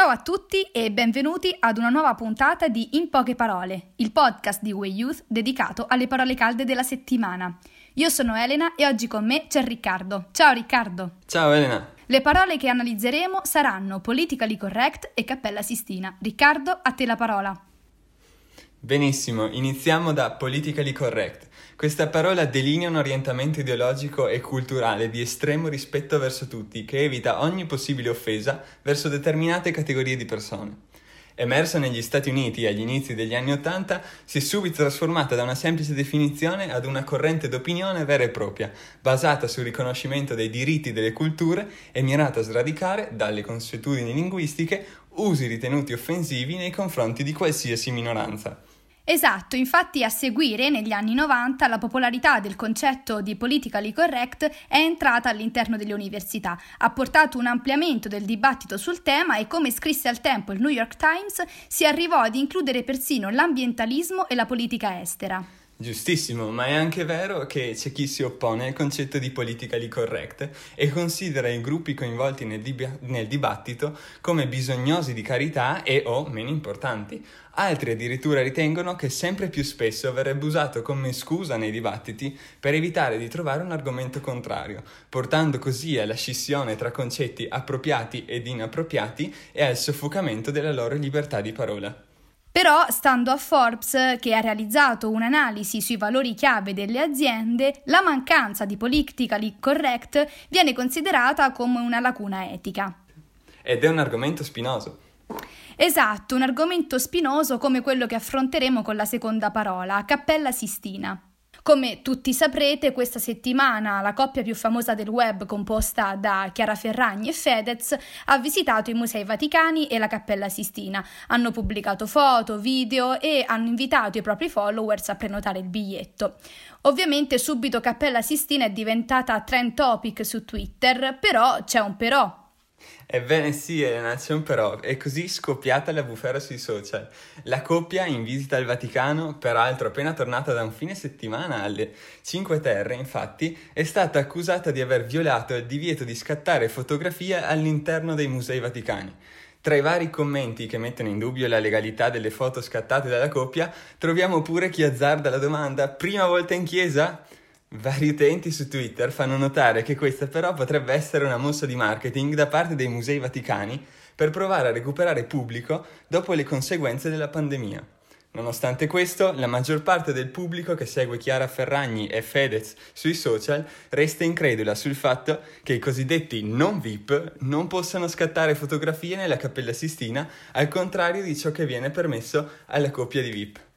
Ciao a tutti e benvenuti ad una nuova puntata di In poche parole, il podcast di We Youth dedicato alle parole calde della settimana. Io sono Elena e oggi con me c'è Riccardo. Ciao Riccardo. Ciao Elena. Le parole che analizzeremo saranno politically correct e Cappella Sistina. Riccardo, a te la parola. Benissimo, iniziamo da politically correct. Questa parola delinea un orientamento ideologico e culturale di estremo rispetto verso tutti, che evita ogni possibile offesa verso determinate categorie di persone. Emersa negli Stati Uniti agli inizi degli anni Ottanta, si è subito trasformata da una semplice definizione ad una corrente d'opinione vera e propria, basata sul riconoscimento dei diritti delle culture e mirata a sradicare, dalle consuetudini linguistiche, usi ritenuti offensivi nei confronti di qualsiasi minoranza. Esatto, infatti a seguire negli anni 90 la popolarità del concetto di politically correct è entrata all'interno delle università, ha portato un ampliamento del dibattito sul tema e come scrisse al tempo il New York Times si arrivò ad includere persino l'ambientalismo e la politica estera. Giustissimo, ma è anche vero che c'è chi si oppone al concetto di politically correct e considera i gruppi coinvolti nel, dib- nel dibattito come bisognosi di carità e o meno importanti. Altri addirittura ritengono che sempre più spesso verrebbe usato come scusa nei dibattiti per evitare di trovare un argomento contrario, portando così alla scissione tra concetti appropriati ed inappropriati e al soffocamento della loro libertà di parola. Però, stando a Forbes, che ha realizzato un'analisi sui valori chiave delle aziende, la mancanza di politically correct viene considerata come una lacuna etica. Ed è un argomento spinoso. Esatto, un argomento spinoso come quello che affronteremo con la seconda parola, Cappella Sistina. Come tutti saprete, questa settimana la coppia più famosa del web, composta da Chiara Ferragni e Fedez, ha visitato i Musei Vaticani e la Cappella Sistina. Hanno pubblicato foto, video e hanno invitato i propri followers a prenotare il biglietto. Ovviamente subito Cappella Sistina è diventata trend topic su Twitter, però c'è un però. Ebbene sì, Elena, un però, è così scoppiata la bufera sui social. La coppia in visita al Vaticano, peraltro appena tornata da un fine settimana alle Cinque Terre, infatti, è stata accusata di aver violato il divieto di scattare fotografie all'interno dei musei vaticani. Tra i vari commenti che mettono in dubbio la legalità delle foto scattate dalla coppia, troviamo pure chi azzarda la domanda: prima volta in chiesa? Vari utenti su Twitter fanno notare che questa però potrebbe essere una mossa di marketing da parte dei musei vaticani per provare a recuperare pubblico dopo le conseguenze della pandemia. Nonostante questo, la maggior parte del pubblico che segue Chiara Ferragni e Fedez sui social resta incredula sul fatto che i cosiddetti non VIP non possano scattare fotografie nella Cappella Sistina, al contrario di ciò che viene permesso alla coppia di VIP.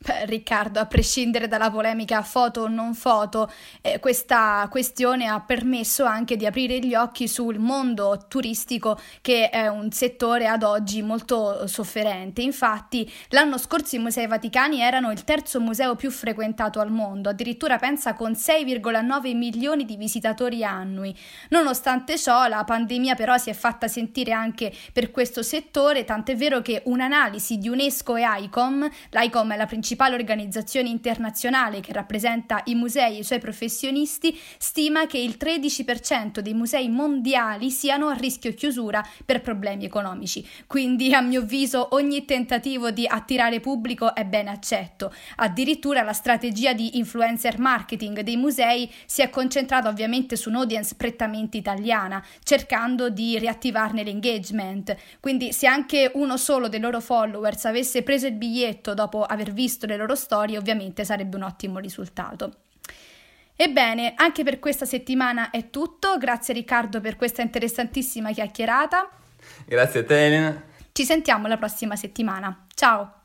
Beh, Riccardo, a prescindere dalla polemica foto o non foto, eh, questa questione ha permesso anche di aprire gli occhi sul mondo turistico che è un settore ad oggi molto sofferente. Infatti, l'anno scorso i Musei Vaticani erano il terzo museo più frequentato al mondo, addirittura pensa con 6,9 milioni di visitatori annui. Nonostante ciò, la pandemia però si è fatta sentire anche per questo settore, tant'è vero che un'analisi di UNESCO e ICOM, l'ICOM è la principale principale organizzazione internazionale che rappresenta i musei e i suoi professionisti, stima che il 13% dei musei mondiali siano a rischio chiusura per problemi economici. Quindi, a mio avviso, ogni tentativo di attirare pubblico è ben accetto. Addirittura la strategia di influencer marketing dei musei si è concentrata ovviamente su un'audience prettamente italiana, cercando di riattivarne l'engagement. Quindi, se anche uno solo dei loro followers avesse preso il biglietto dopo aver visto visto le loro storie, ovviamente sarebbe un ottimo risultato. Ebbene, anche per questa settimana è tutto. Grazie Riccardo per questa interessantissima chiacchierata. Grazie a te Elena. Ci sentiamo la prossima settimana. Ciao!